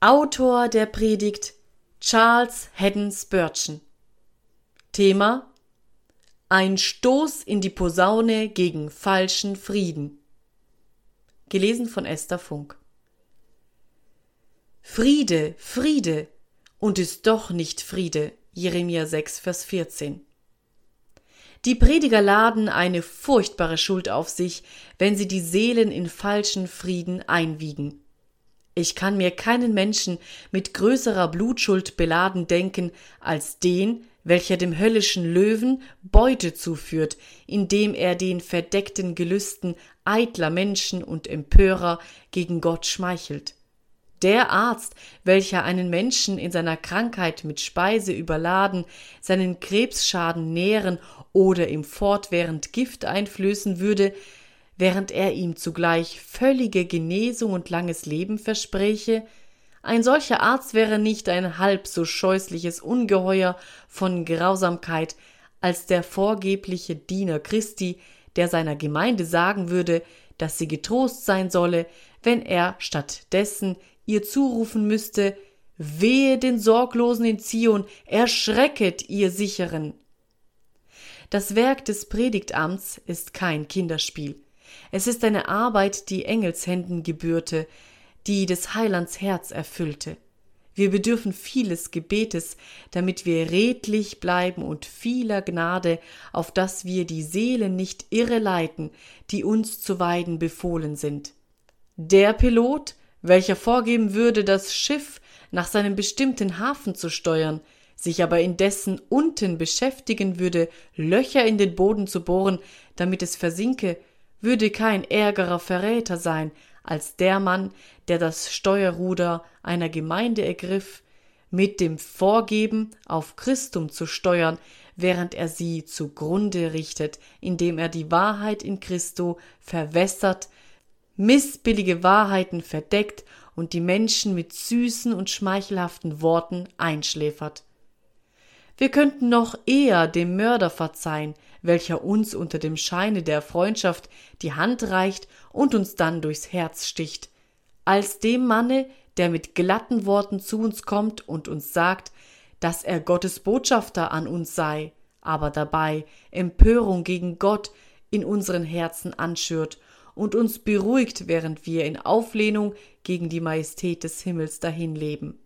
Autor der Predigt Charles Haddon Spurgeon. Thema Ein Stoß in die Posaune gegen falschen Frieden. Gelesen von Esther Funk. Friede, Friede, und ist doch nicht Friede. Jeremia 6, Vers 14. Die Prediger laden eine furchtbare Schuld auf sich, wenn sie die Seelen in falschen Frieden einwiegen. Ich kann mir keinen Menschen mit größerer Blutschuld beladen denken als den, welcher dem höllischen Löwen Beute zuführt, indem er den verdeckten Gelüsten eitler Menschen und Empörer gegen Gott schmeichelt. Der Arzt, welcher einen Menschen in seiner Krankheit mit Speise überladen, seinen Krebsschaden nähren oder ihm fortwährend Gift einflößen würde, während er ihm zugleich völlige Genesung und langes Leben verspräche, ein solcher Arzt wäre nicht ein halb so scheußliches Ungeheuer von Grausamkeit als der vorgebliche Diener Christi, der seiner Gemeinde sagen würde, dass sie getrost sein solle, wenn er stattdessen ihr zurufen müsste, Wehe den Sorglosen in Zion, erschrecket ihr Sicheren. Das Werk des Predigtamts ist kein Kinderspiel. Es ist eine Arbeit, die Engelshänden gebührte, die des Heilands Herz erfüllte. Wir bedürfen vieles Gebetes, damit wir redlich bleiben und vieler Gnade, auf dass wir die Seelen nicht irre leiten, die uns zu weiden befohlen sind. Der Pilot, welcher vorgeben würde, das Schiff nach seinem bestimmten Hafen zu steuern, sich aber indessen unten beschäftigen würde, Löcher in den Boden zu bohren, damit es versinke, würde kein ärgerer Verräter sein als der Mann, der das Steuerruder einer Gemeinde ergriff, mit dem Vorgeben, auf Christum zu steuern, während er sie zugrunde richtet, indem er die Wahrheit in Christo verwässert, missbillige Wahrheiten verdeckt und die Menschen mit süßen und schmeichelhaften Worten einschläfert. Wir könnten noch eher dem Mörder verzeihen, welcher uns unter dem Scheine der Freundschaft die Hand reicht und uns dann durchs Herz sticht, als dem Manne, der mit glatten Worten zu uns kommt und uns sagt, dass er Gottes Botschafter an uns sei, aber dabei Empörung gegen Gott in unseren Herzen anschürt und uns beruhigt, während wir in Auflehnung gegen die Majestät des Himmels dahinleben.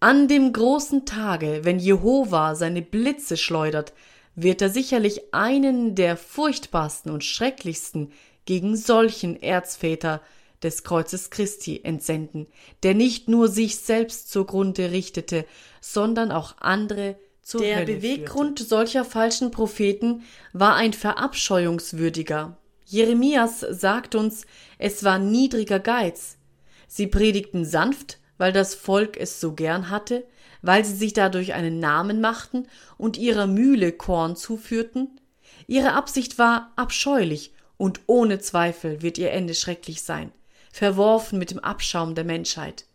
An dem großen Tage, wenn Jehova seine Blitze schleudert, wird er sicherlich einen der furchtbarsten und schrecklichsten gegen solchen Erzväter des Kreuzes Christi entsenden, der nicht nur sich selbst zugrunde richtete, sondern auch andere zur Der Hölle Beweggrund führte. solcher falschen Propheten war ein verabscheuungswürdiger. Jeremias sagt uns, es war niedriger Geiz. Sie predigten sanft, weil das Volk es so gern hatte, weil sie sich dadurch einen Namen machten und ihrer Mühle Korn zuführten? Ihre Absicht war abscheulich, und ohne Zweifel wird ihr Ende schrecklich sein, verworfen mit dem Abschaum der Menschheit.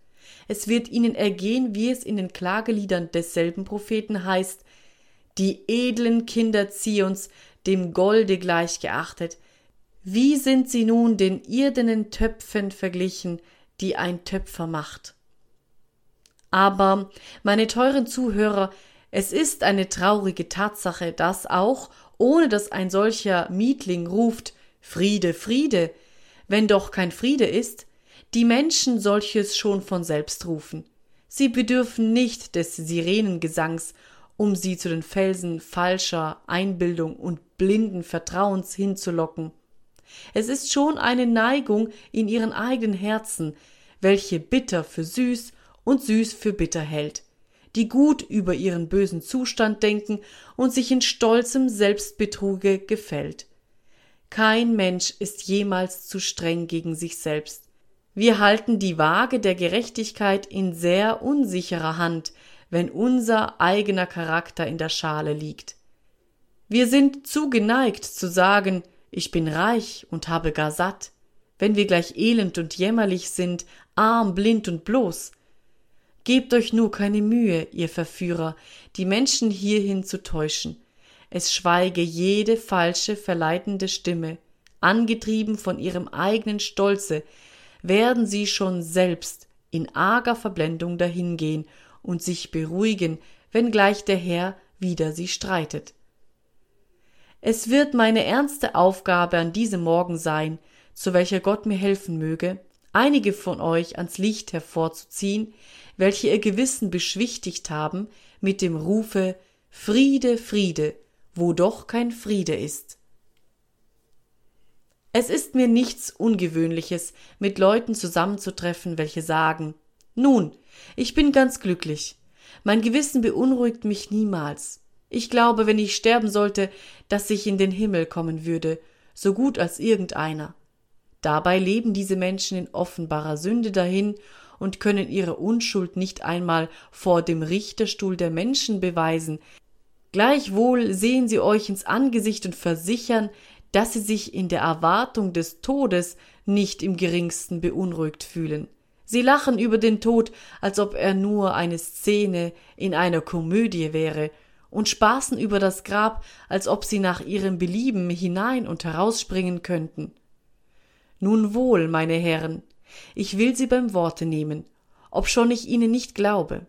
Es wird ihnen ergehen, wie es in den Klageliedern desselben Propheten heißt, die edlen Kinder Zions dem Golde gleich geachtet, wie sind sie nun den irdenen Töpfen verglichen, die ein Töpfer macht? Aber, meine teuren Zuhörer, es ist eine traurige Tatsache, dass auch, ohne dass ein solcher Mietling ruft Friede, Friede, wenn doch kein Friede ist, die Menschen solches schon von selbst rufen. Sie bedürfen nicht des Sirenengesangs, um sie zu den Felsen falscher Einbildung und blinden Vertrauens hinzulocken. Es ist schon eine Neigung in ihren eigenen Herzen, welche bitter für süß und süß für bitter hält, die gut über ihren bösen Zustand denken und sich in stolzem Selbstbetruge gefällt. Kein Mensch ist jemals zu streng gegen sich selbst. Wir halten die Waage der Gerechtigkeit in sehr unsicherer Hand, wenn unser eigener Charakter in der Schale liegt. Wir sind zu geneigt zu sagen, ich bin reich und habe gar satt, wenn wir gleich elend und jämmerlich sind, arm, blind und bloß, Gebt euch nur keine Mühe, ihr Verführer, die Menschen hierhin zu täuschen. Es schweige jede falsche, verleitende Stimme. Angetrieben von ihrem eigenen Stolze, werden sie schon selbst in arger Verblendung dahingehen und sich beruhigen, wenngleich der Herr wider sie streitet. Es wird meine ernste Aufgabe an diesem Morgen sein, zu welcher Gott mir helfen möge, einige von euch ans Licht hervorzuziehen, welche ihr Gewissen beschwichtigt haben mit dem Rufe Friede, Friede, wo doch kein Friede ist. Es ist mir nichts Ungewöhnliches, mit Leuten zusammenzutreffen, welche sagen Nun, ich bin ganz glücklich. Mein Gewissen beunruhigt mich niemals. Ich glaube, wenn ich sterben sollte, dass ich in den Himmel kommen würde, so gut als irgendeiner. Dabei leben diese Menschen in offenbarer Sünde dahin und können ihre Unschuld nicht einmal vor dem Richterstuhl der Menschen beweisen. Gleichwohl sehen sie euch ins Angesicht und versichern, dass sie sich in der Erwartung des Todes nicht im geringsten beunruhigt fühlen. Sie lachen über den Tod, als ob er nur eine Szene in einer Komödie wäre, und spaßen über das Grab, als ob sie nach ihrem Belieben hinein und herausspringen könnten. Nun wohl, meine Herren, ich will Sie beim Worte nehmen, obschon ich Ihnen nicht glaube.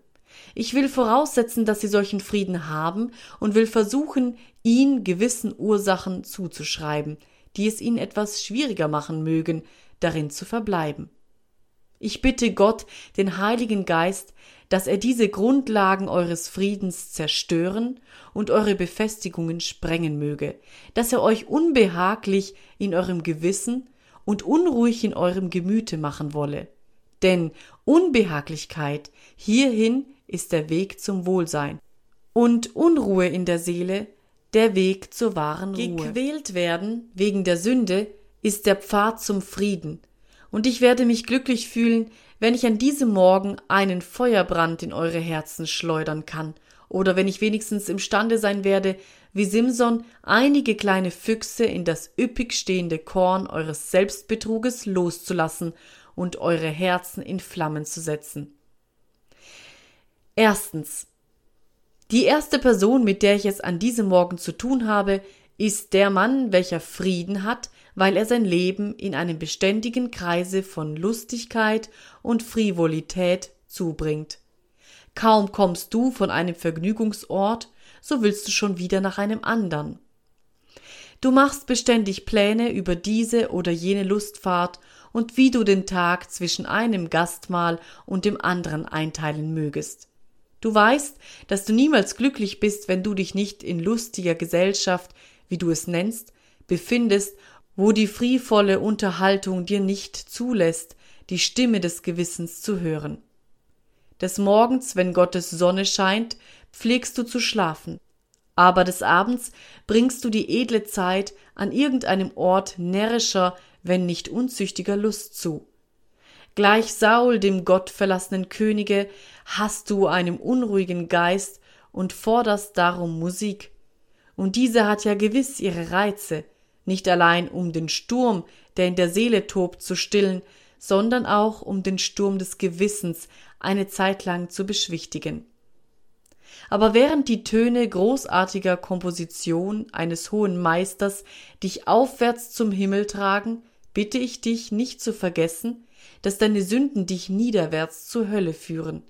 Ich will voraussetzen, dass Sie solchen Frieden haben und will versuchen, ihn gewissen Ursachen zuzuschreiben, die es Ihnen etwas schwieriger machen mögen, darin zu verbleiben. Ich bitte Gott, den Heiligen Geist, dass er diese Grundlagen eures Friedens zerstören und eure Befestigungen sprengen möge, dass er euch unbehaglich in eurem Gewissen und unruhig in eurem Gemüte machen wolle. Denn Unbehaglichkeit hierhin ist der Weg zum Wohlsein und Unruhe in der Seele der Weg zur wahren Ruhe. Gequält werden wegen der Sünde ist der Pfad zum Frieden, und ich werde mich glücklich fühlen, wenn ich an diesem Morgen einen Feuerbrand in eure Herzen schleudern kann, oder wenn ich wenigstens imstande sein werde, wie Simson einige kleine Füchse in das üppig stehende Korn eures Selbstbetruges loszulassen und eure Herzen in Flammen zu setzen. Erstens. Die erste Person, mit der ich es an diesem Morgen zu tun habe, ist der Mann, welcher Frieden hat, weil er sein Leben in einem beständigen Kreise von Lustigkeit und Frivolität zubringt. Kaum kommst du von einem Vergnügungsort, so willst du schon wieder nach einem andern. Du machst beständig Pläne über diese oder jene Lustfahrt und wie du den Tag zwischen einem Gastmahl und dem anderen einteilen mögest. Du weißt, dass du niemals glücklich bist, wenn du dich nicht in lustiger Gesellschaft, wie du es nennst, befindest wo die frievolle Unterhaltung dir nicht zulässt, die Stimme des Gewissens zu hören. Des Morgens, wenn Gottes Sonne scheint, pflegst du zu schlafen, aber des Abends bringst du die edle Zeit an irgendeinem Ort närrischer, wenn nicht unzüchtiger Lust zu. Gleich Saul, dem gottverlassenen Könige, hast du einem unruhigen Geist und forderst darum Musik. Und diese hat ja gewiss ihre Reize, nicht allein um den Sturm, der in der Seele tobt, zu stillen, sondern auch um den Sturm des Gewissens eine Zeit lang zu beschwichtigen. Aber während die Töne großartiger Komposition eines hohen Meisters dich aufwärts zum Himmel tragen, bitte ich dich nicht zu vergessen, dass deine Sünden dich niederwärts zur Hölle führen.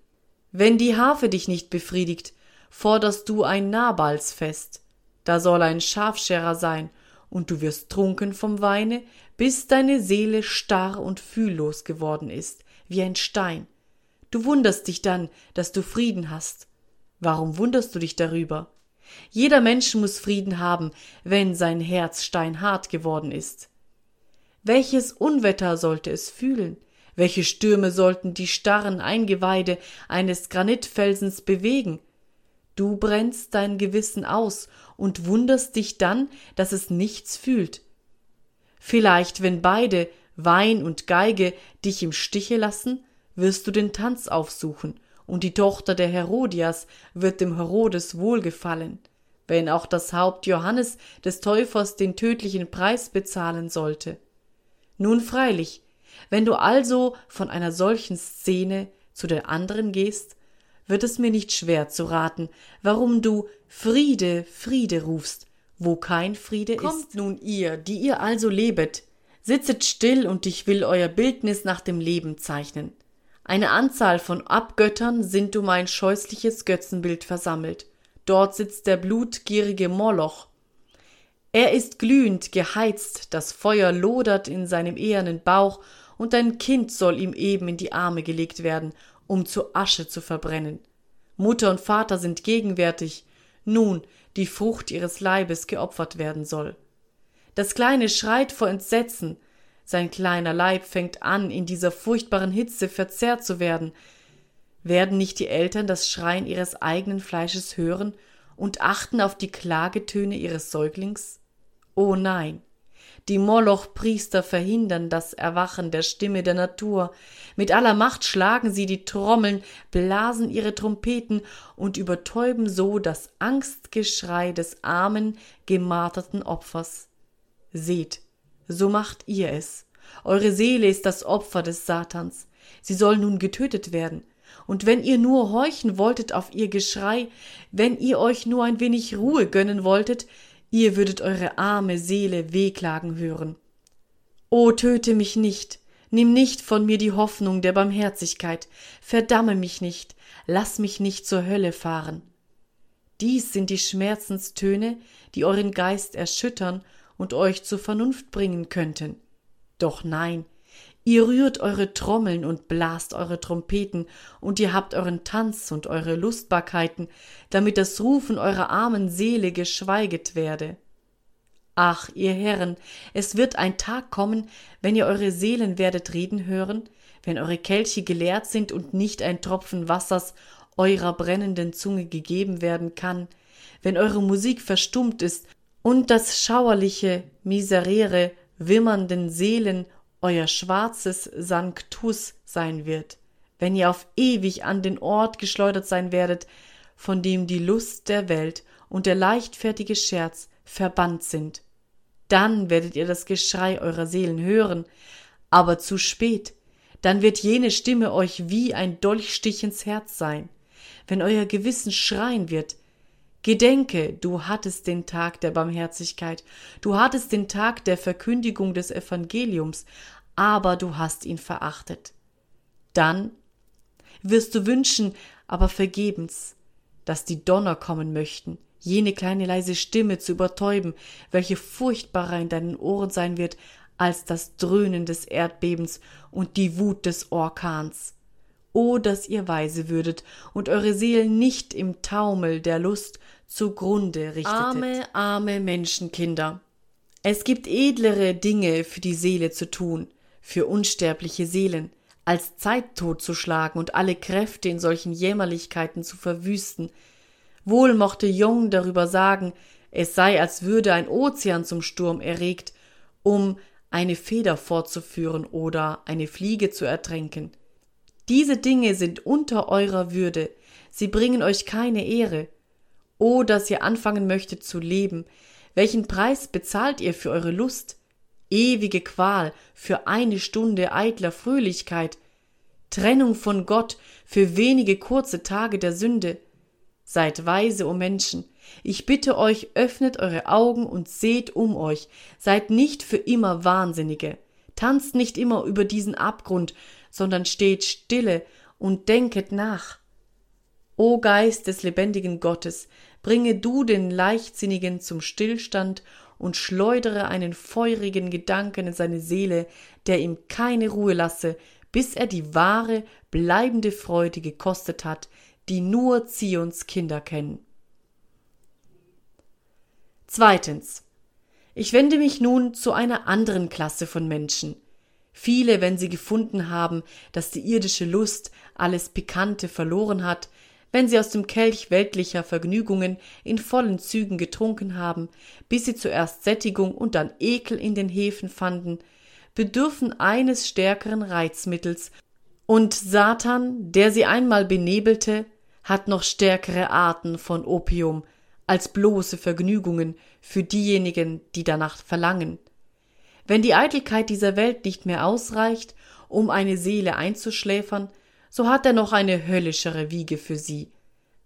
Wenn die Harfe dich nicht befriedigt, forderst du ein Nabalsfest. Da soll ein Schafscherer sein und du wirst trunken vom Weine, bis deine Seele starr und fühllos geworden ist, wie ein Stein. Du wunderst dich dann, dass du Frieden hast. Warum wunderst du dich darüber? Jeder Mensch muss Frieden haben, wenn sein Herz steinhart geworden ist. Welches Unwetter sollte es fühlen? Welche Stürme sollten die starren Eingeweide eines Granitfelsens bewegen? Du brennst dein Gewissen aus und wunderst dich dann, dass es nichts fühlt. Vielleicht, wenn beide, Wein und Geige, dich im Stiche lassen, wirst du den Tanz aufsuchen, und die Tochter der Herodias wird dem Herodes wohlgefallen, wenn auch das Haupt Johannes des Täufers den tödlichen Preis bezahlen sollte. Nun freilich, wenn du also von einer solchen Szene zu der anderen gehst, wird es mir nicht schwer zu raten, warum du Friede, Friede rufst, wo kein Friede Kommt ist. Kommt nun ihr, die ihr also lebet, sitzet still und ich will euer Bildnis nach dem Leben zeichnen. Eine Anzahl von Abgöttern sind um ein scheußliches Götzenbild versammelt. Dort sitzt der blutgierige Moloch. Er ist glühend geheizt, das Feuer lodert in seinem ehernen Bauch, und ein Kind soll ihm eben in die Arme gelegt werden, um zu Asche zu verbrennen. Mutter und Vater sind gegenwärtig, nun die Frucht ihres Leibes geopfert werden soll. Das Kleine schreit vor Entsetzen, sein kleiner Leib fängt an, in dieser furchtbaren Hitze verzehrt zu werden. Werden nicht die Eltern das Schreien ihres eigenen Fleisches hören und achten auf die Klagetöne ihres Säuglings? Oh nein, die Moloch-Priester verhindern das Erwachen der Stimme der Natur. Mit aller Macht schlagen sie die Trommeln, blasen ihre Trompeten und übertäuben so das Angstgeschrei des armen, gemarterten Opfers. Seht, so macht ihr es. Eure Seele ist das Opfer des Satans. Sie soll nun getötet werden. Und wenn ihr nur horchen wolltet auf ihr Geschrei, wenn ihr euch nur ein wenig Ruhe gönnen wolltet, ihr würdet eure arme Seele wehklagen hören. O töte mich nicht, nimm nicht von mir die Hoffnung der Barmherzigkeit, verdamme mich nicht, lass mich nicht zur Hölle fahren. Dies sind die Schmerzenstöne, die euren Geist erschüttern und euch zur Vernunft bringen könnten. Doch nein, Ihr rührt eure Trommeln und blast eure Trompeten, und ihr habt euren Tanz und eure Lustbarkeiten, damit das Rufen eurer armen Seele geschweiget werde. Ach, ihr Herren, es wird ein Tag kommen, wenn ihr eure Seelen werdet reden hören, wenn eure Kelche geleert sind und nicht ein Tropfen Wassers eurer brennenden Zunge gegeben werden kann, wenn eure Musik verstummt ist und das schauerliche, miserere, wimmernden Seelen euer schwarzes Sanctus sein wird, wenn ihr auf ewig an den Ort geschleudert sein werdet, von dem die Lust der Welt und der leichtfertige Scherz verbannt sind. Dann werdet ihr das Geschrei eurer Seelen hören, aber zu spät, dann wird jene Stimme euch wie ein Dolchstich ins Herz sein, wenn euer Gewissen schreien wird, Gedenke, du hattest den Tag der Barmherzigkeit, du hattest den Tag der Verkündigung des Evangeliums, aber du hast ihn verachtet. Dann wirst du wünschen, aber vergebens, dass die Donner kommen möchten, jene kleine leise Stimme zu übertäuben, welche furchtbarer in deinen Ohren sein wird als das Dröhnen des Erdbebens und die Wut des Orkans. O, dass ihr weise würdet und eure Seelen nicht im Taumel der Lust zugrunde richtetet. Arme, arme Menschenkinder. Es gibt edlere Dinge für die Seele zu tun, für unsterbliche Seelen, als Zeit totzuschlagen und alle Kräfte in solchen Jämmerlichkeiten zu verwüsten. Wohl mochte Jung darüber sagen, es sei, als würde ein Ozean zum Sturm erregt, um eine Feder fortzuführen oder eine Fliege zu ertränken. Diese Dinge sind unter eurer Würde, sie bringen euch keine Ehre. O, dass ihr anfangen möchtet zu leben, welchen Preis bezahlt ihr für eure Lust? Ewige Qual für eine Stunde eitler Fröhlichkeit, Trennung von Gott für wenige kurze Tage der Sünde. Seid weise, o Menschen, ich bitte euch, öffnet eure Augen und seht um euch, seid nicht für immer Wahnsinnige, tanzt nicht immer über diesen Abgrund, sondern steht stille und denket nach. O Geist des lebendigen Gottes, bringe du den Leichtsinnigen zum Stillstand und schleudere einen feurigen Gedanken in seine Seele, der ihm keine Ruhe lasse, bis er die wahre, bleibende Freude gekostet hat, die nur Zions Kinder kennen. Zweitens. Ich wende mich nun zu einer anderen Klasse von Menschen, Viele, wenn sie gefunden haben, dass die irdische Lust alles Pikante verloren hat, wenn sie aus dem Kelch weltlicher Vergnügungen in vollen Zügen getrunken haben, bis sie zuerst Sättigung und dann Ekel in den Hefen fanden, bedürfen eines stärkeren Reizmittels, und Satan, der sie einmal benebelte, hat noch stärkere Arten von Opium als bloße Vergnügungen für diejenigen, die danach verlangen. Wenn die Eitelkeit dieser Welt nicht mehr ausreicht, um eine Seele einzuschläfern, so hat er noch eine höllischere Wiege für sie.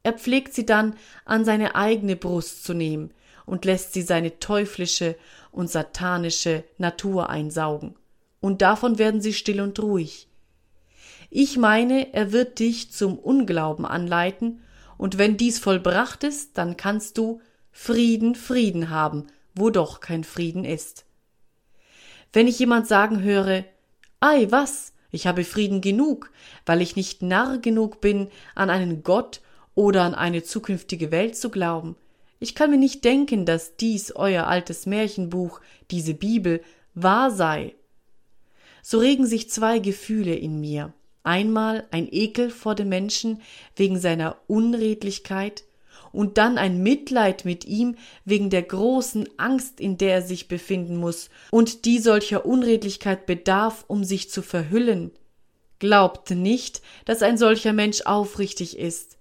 Er pflegt sie dann an seine eigene Brust zu nehmen und lässt sie seine teuflische und satanische Natur einsaugen. Und davon werden sie still und ruhig. Ich meine, er wird dich zum Unglauben anleiten, und wenn dies vollbracht ist, dann kannst du Frieden, Frieden haben, wo doch kein Frieden ist. Wenn ich jemand sagen höre, Ei, was, ich habe Frieden genug, weil ich nicht Narr genug bin, an einen Gott oder an eine zukünftige Welt zu glauben. Ich kann mir nicht denken, dass dies euer altes Märchenbuch, diese Bibel, wahr sei. So regen sich zwei Gefühle in mir. Einmal ein Ekel vor dem Menschen wegen seiner Unredlichkeit und dann ein Mitleid mit ihm wegen der großen Angst, in der er sich befinden muss und die solcher Unredlichkeit bedarf, um sich zu verhüllen. Glaubt nicht, dass ein solcher Mensch aufrichtig ist.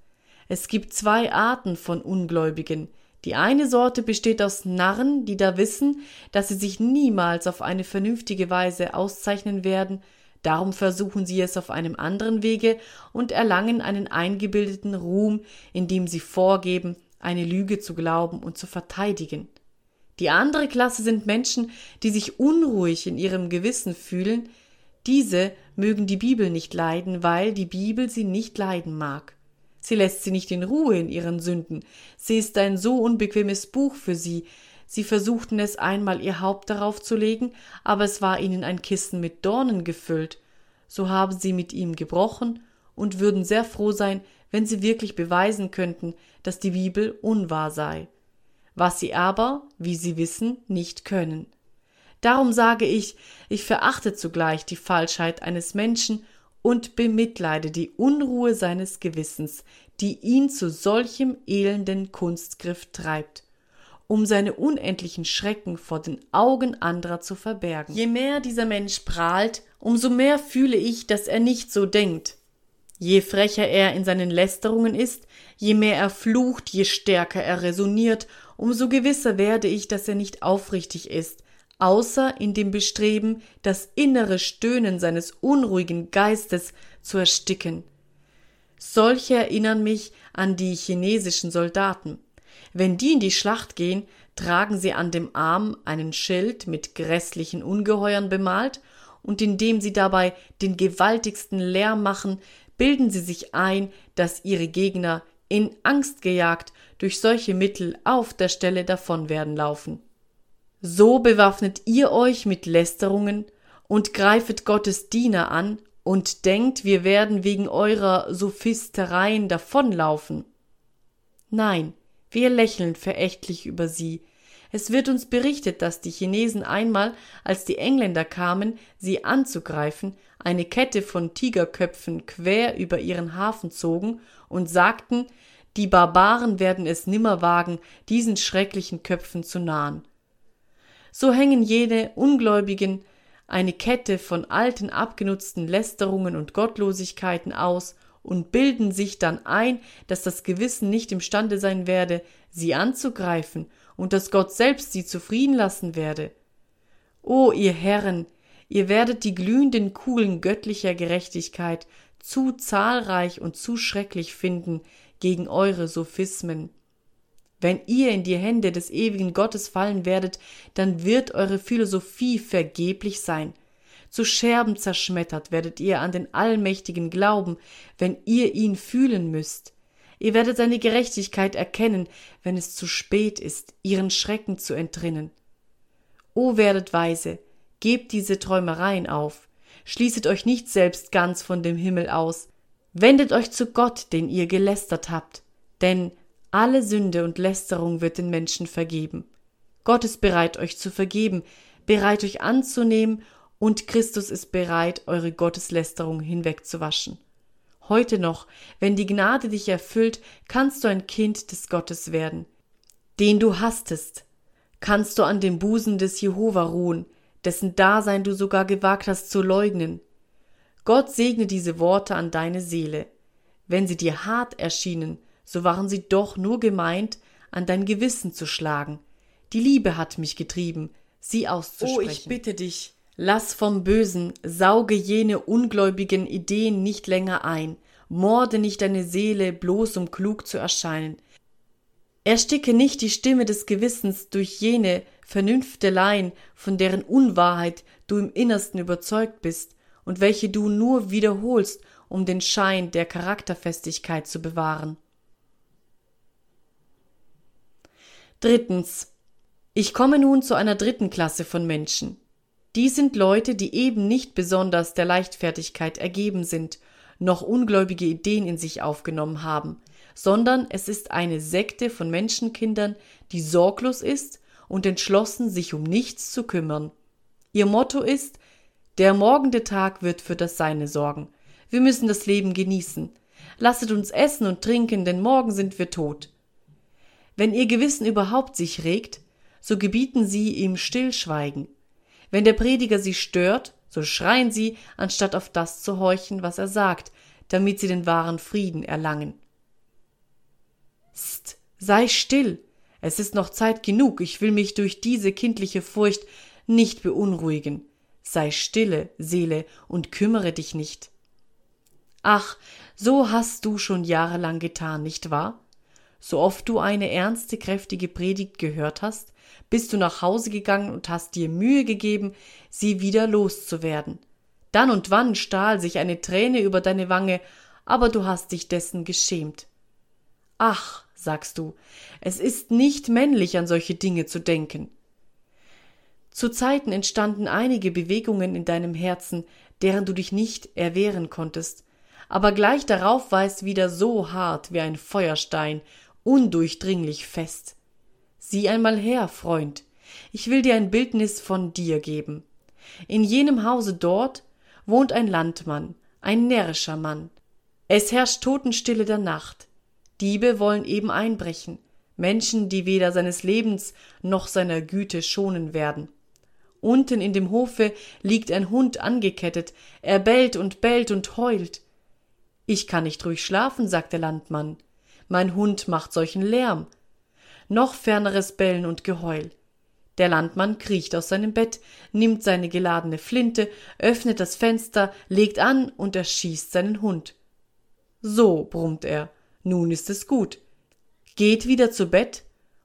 Es gibt zwei Arten von Ungläubigen. Die eine Sorte besteht aus Narren, die da wissen, dass sie sich niemals auf eine vernünftige Weise auszeichnen werden, darum versuchen sie es auf einem anderen Wege und erlangen einen eingebildeten Ruhm, indem sie vorgeben, eine Lüge zu glauben und zu verteidigen. Die andere Klasse sind Menschen, die sich unruhig in ihrem Gewissen fühlen, diese mögen die Bibel nicht leiden, weil die Bibel sie nicht leiden mag. Sie lässt sie nicht in Ruhe in ihren Sünden. Sie ist ein so unbequemes Buch für sie. Sie versuchten es einmal ihr Haupt darauf zu legen, aber es war ihnen ein Kissen mit Dornen gefüllt. So haben sie mit ihm gebrochen und würden sehr froh sein, wenn sie wirklich beweisen könnten, dass die Bibel unwahr sei. Was sie aber, wie sie wissen, nicht können. Darum sage ich, ich verachte zugleich die Falschheit eines Menschen und bemitleide die Unruhe seines Gewissens, die ihn zu solchem elenden Kunstgriff treibt, um seine unendlichen Schrecken vor den Augen anderer zu verbergen. Je mehr dieser Mensch prahlt, umso mehr fühle ich, dass er nicht so denkt. Je frecher er in seinen Lästerungen ist, je mehr er flucht, je stärker er resoniert, umso gewisser werde ich, dass er nicht aufrichtig ist, außer in dem Bestreben, das innere Stöhnen seines unruhigen Geistes zu ersticken. Solche erinnern mich an die chinesischen Soldaten. Wenn die in die Schlacht gehen, tragen sie an dem Arm einen Schild mit grässlichen Ungeheuern bemalt, und indem sie dabei den gewaltigsten Lärm machen, bilden sie sich ein, dass ihre Gegner in Angst gejagt durch solche Mittel auf der Stelle davon werden laufen. So bewaffnet ihr euch mit Lästerungen und greifet Gottes Diener an und denkt, wir werden wegen eurer Sophistereien davonlaufen. Nein, wir lächeln verächtlich über sie. Es wird uns berichtet, dass die Chinesen einmal, als die Engländer kamen, sie anzugreifen, eine Kette von Tigerköpfen quer über ihren Hafen zogen und sagten, die Barbaren werden es nimmer wagen, diesen schrecklichen Köpfen zu nahen so hängen jene Ungläubigen eine Kette von alten abgenutzten Lästerungen und Gottlosigkeiten aus und bilden sich dann ein, dass das Gewissen nicht imstande sein werde, sie anzugreifen und dass Gott selbst sie zufrieden lassen werde. O ihr Herren, ihr werdet die glühenden Kugeln göttlicher Gerechtigkeit zu zahlreich und zu schrecklich finden gegen eure Sophismen. Wenn ihr in die Hände des ewigen Gottes fallen werdet, dann wird eure Philosophie vergeblich sein. Zu Scherben zerschmettert werdet ihr an den Allmächtigen glauben, wenn ihr ihn fühlen müsst. Ihr werdet seine Gerechtigkeit erkennen, wenn es zu spät ist, ihren Schrecken zu entrinnen. O werdet weise, gebt diese Träumereien auf, schließet euch nicht selbst ganz von dem Himmel aus, wendet euch zu Gott, den ihr gelästert habt, denn alle Sünde und Lästerung wird den Menschen vergeben. Gott ist bereit, euch zu vergeben, bereit, euch anzunehmen, und Christus ist bereit, eure Gotteslästerung hinwegzuwaschen. Heute noch, wenn die Gnade dich erfüllt, kannst du ein Kind des Gottes werden. Den du hastest, kannst du an dem Busen des Jehova ruhen, dessen Dasein du sogar gewagt hast zu leugnen. Gott segne diese Worte an deine Seele. Wenn sie dir hart erschienen, so waren sie doch nur gemeint, an dein Gewissen zu schlagen. Die Liebe hat mich getrieben, sie auszusprechen. Oh, ich bitte dich, lass vom Bösen, sauge jene ungläubigen Ideen nicht länger ein, morde nicht deine Seele, bloß um klug zu erscheinen. Ersticke nicht die Stimme des Gewissens durch jene Vernünfteleien, von deren Unwahrheit du im Innersten überzeugt bist und welche du nur wiederholst, um den Schein der Charakterfestigkeit zu bewahren. Drittens. Ich komme nun zu einer dritten Klasse von Menschen. Die sind Leute, die eben nicht besonders der Leichtfertigkeit ergeben sind, noch ungläubige Ideen in sich aufgenommen haben, sondern es ist eine Sekte von Menschenkindern, die sorglos ist und entschlossen, sich um nichts zu kümmern. Ihr Motto ist, der morgende Tag wird für das Seine sorgen. Wir müssen das Leben genießen. Lasset uns essen und trinken, denn morgen sind wir tot. Wenn ihr Gewissen überhaupt sich regt, so gebieten sie ihm Stillschweigen. Wenn der Prediger sie stört, so schreien sie, anstatt auf das zu horchen, was er sagt, damit sie den wahren Frieden erlangen. Psst, sei still. Es ist noch Zeit genug, ich will mich durch diese kindliche Furcht nicht beunruhigen. Sei stille, Seele, und kümmere dich nicht. Ach, so hast du schon jahrelang getan, nicht wahr? So oft du eine ernste, kräftige Predigt gehört hast, bist du nach Hause gegangen und hast dir Mühe gegeben, sie wieder loszuwerden. Dann und wann stahl sich eine Träne über deine Wange, aber du hast dich dessen geschämt. Ach, sagst du, es ist nicht männlich, an solche Dinge zu denken. Zu Zeiten entstanden einige Bewegungen in deinem Herzen, deren du dich nicht erwehren konntest, aber gleich darauf war es wieder so hart wie ein Feuerstein, undurchdringlich fest. Sieh einmal her, Freund, ich will dir ein Bildnis von dir geben. In jenem Hause dort wohnt ein Landmann, ein närrischer Mann. Es herrscht Totenstille der Nacht. Diebe wollen eben einbrechen, Menschen, die weder seines Lebens noch seiner Güte schonen werden. Unten in dem Hofe liegt ein Hund angekettet, er bellt und bellt und heult. Ich kann nicht ruhig schlafen, sagt der Landmann. Mein Hund macht solchen Lärm. Noch ferneres Bellen und Geheul. Der Landmann kriecht aus seinem Bett, nimmt seine geladene Flinte, öffnet das Fenster, legt an und erschießt seinen Hund. So, brummt er, nun ist es gut. Geht wieder zu Bett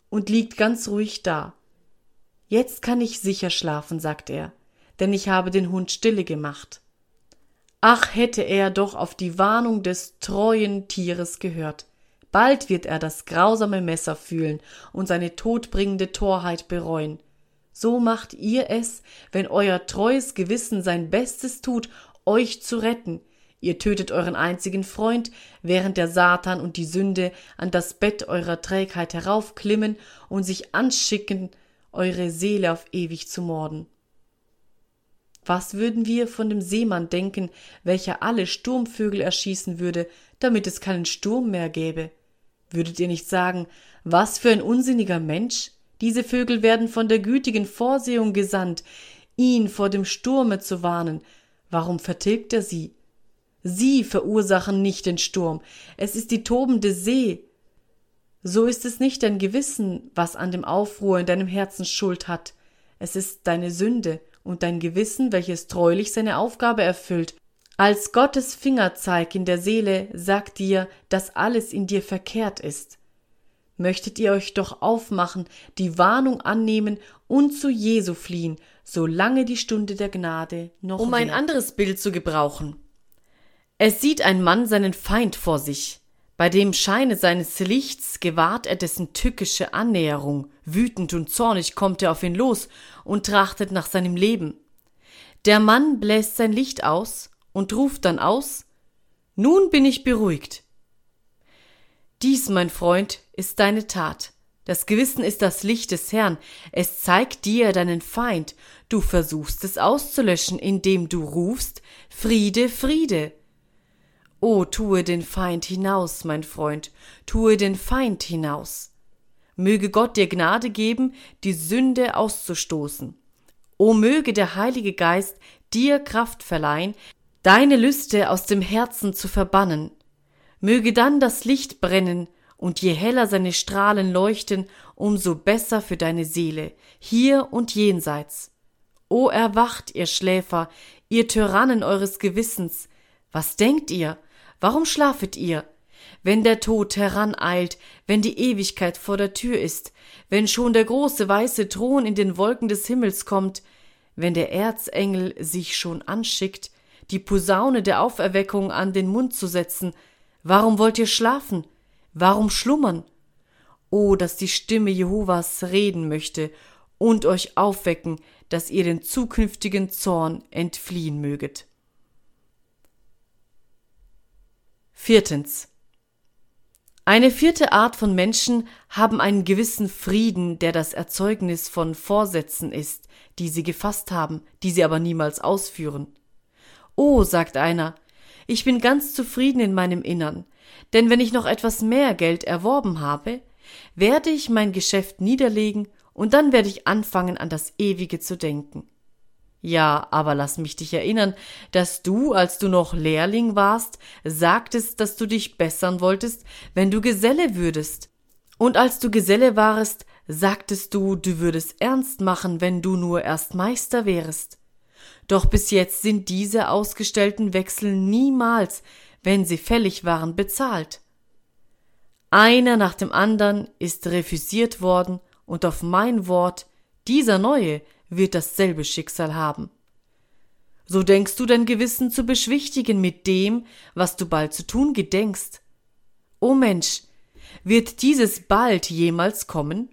und liegt ganz ruhig da. Jetzt kann ich sicher schlafen, sagt er, denn ich habe den Hund stille gemacht. Ach, hätte er doch auf die Warnung des treuen Tieres gehört. Bald wird er das grausame Messer fühlen und seine todbringende Torheit bereuen. So macht ihr es, wenn euer treues Gewissen sein Bestes tut, euch zu retten. Ihr tötet euren einzigen Freund, während der Satan und die Sünde an das Bett eurer Trägheit heraufklimmen und sich anschicken, eure Seele auf ewig zu morden. Was würden wir von dem Seemann denken, welcher alle Sturmvögel erschießen würde, damit es keinen Sturm mehr gäbe? Würdet ihr nicht sagen, was für ein unsinniger Mensch? Diese Vögel werden von der gütigen Vorsehung gesandt, ihn vor dem Sturme zu warnen. Warum vertilgt er sie? Sie verursachen nicht den Sturm, es ist die tobende See, so ist es nicht dein Gewissen, was an dem Aufruhr in deinem Herzen Schuld hat. Es ist deine Sünde und dein Gewissen, welches treulich seine Aufgabe erfüllt. Als Gottes Fingerzeig in der Seele sagt dir, dass alles in dir verkehrt ist. Möchtet ihr euch doch aufmachen, die Warnung annehmen und zu Jesu fliehen, solange die Stunde der Gnade noch Um ein anderes Bild zu gebrauchen. Es sieht ein Mann seinen Feind vor sich. Bei dem Scheine seines Lichts gewahrt er dessen tückische Annäherung. Wütend und zornig kommt er auf ihn los und trachtet nach seinem Leben. Der Mann bläst sein Licht aus und ruft dann aus Nun bin ich beruhigt. Dies, mein Freund, ist deine Tat. Das Gewissen ist das Licht des Herrn, es zeigt dir deinen Feind, du versuchst es auszulöschen, indem du rufst Friede, Friede. O tue den Feind hinaus, mein Freund, tue den Feind hinaus. Möge Gott dir Gnade geben, die Sünde auszustoßen. O möge der Heilige Geist dir Kraft verleihen, deine Lüste aus dem Herzen zu verbannen. Möge dann das Licht brennen, und je heller seine Strahlen leuchten, umso besser für deine Seele, hier und jenseits. O erwacht, ihr Schläfer, ihr Tyrannen eures Gewissens, was denkt ihr? Warum schlafet ihr? Wenn der Tod heraneilt, wenn die Ewigkeit vor der Tür ist, wenn schon der große weiße Thron in den Wolken des Himmels kommt, wenn der Erzengel sich schon anschickt, die Posaune der Auferweckung an den Mund zu setzen. Warum wollt ihr schlafen? Warum schlummern? Oh, dass die Stimme Jehovas reden möchte und euch aufwecken, dass ihr den zukünftigen Zorn entfliehen möget. Viertens. Eine vierte Art von Menschen haben einen gewissen Frieden, der das Erzeugnis von Vorsätzen ist, die sie gefasst haben, die sie aber niemals ausführen. Oh, sagt einer, ich bin ganz zufrieden in meinem Innern, denn wenn ich noch etwas mehr Geld erworben habe, werde ich mein Geschäft niederlegen und dann werde ich anfangen, an das Ewige zu denken. Ja, aber lass mich dich erinnern, dass du, als du noch Lehrling warst, sagtest, dass du dich bessern wolltest, wenn du Geselle würdest. Und als du Geselle warest, sagtest du, du würdest ernst machen, wenn du nur erst Meister wärest. Doch bis jetzt sind diese ausgestellten Wechsel niemals, wenn sie fällig waren, bezahlt. Einer nach dem andern ist refüsiert worden, und auf mein Wort, dieser neue wird dasselbe Schicksal haben. So denkst du dein Gewissen zu beschwichtigen mit dem, was du bald zu tun gedenkst. O Mensch, wird dieses bald jemals kommen?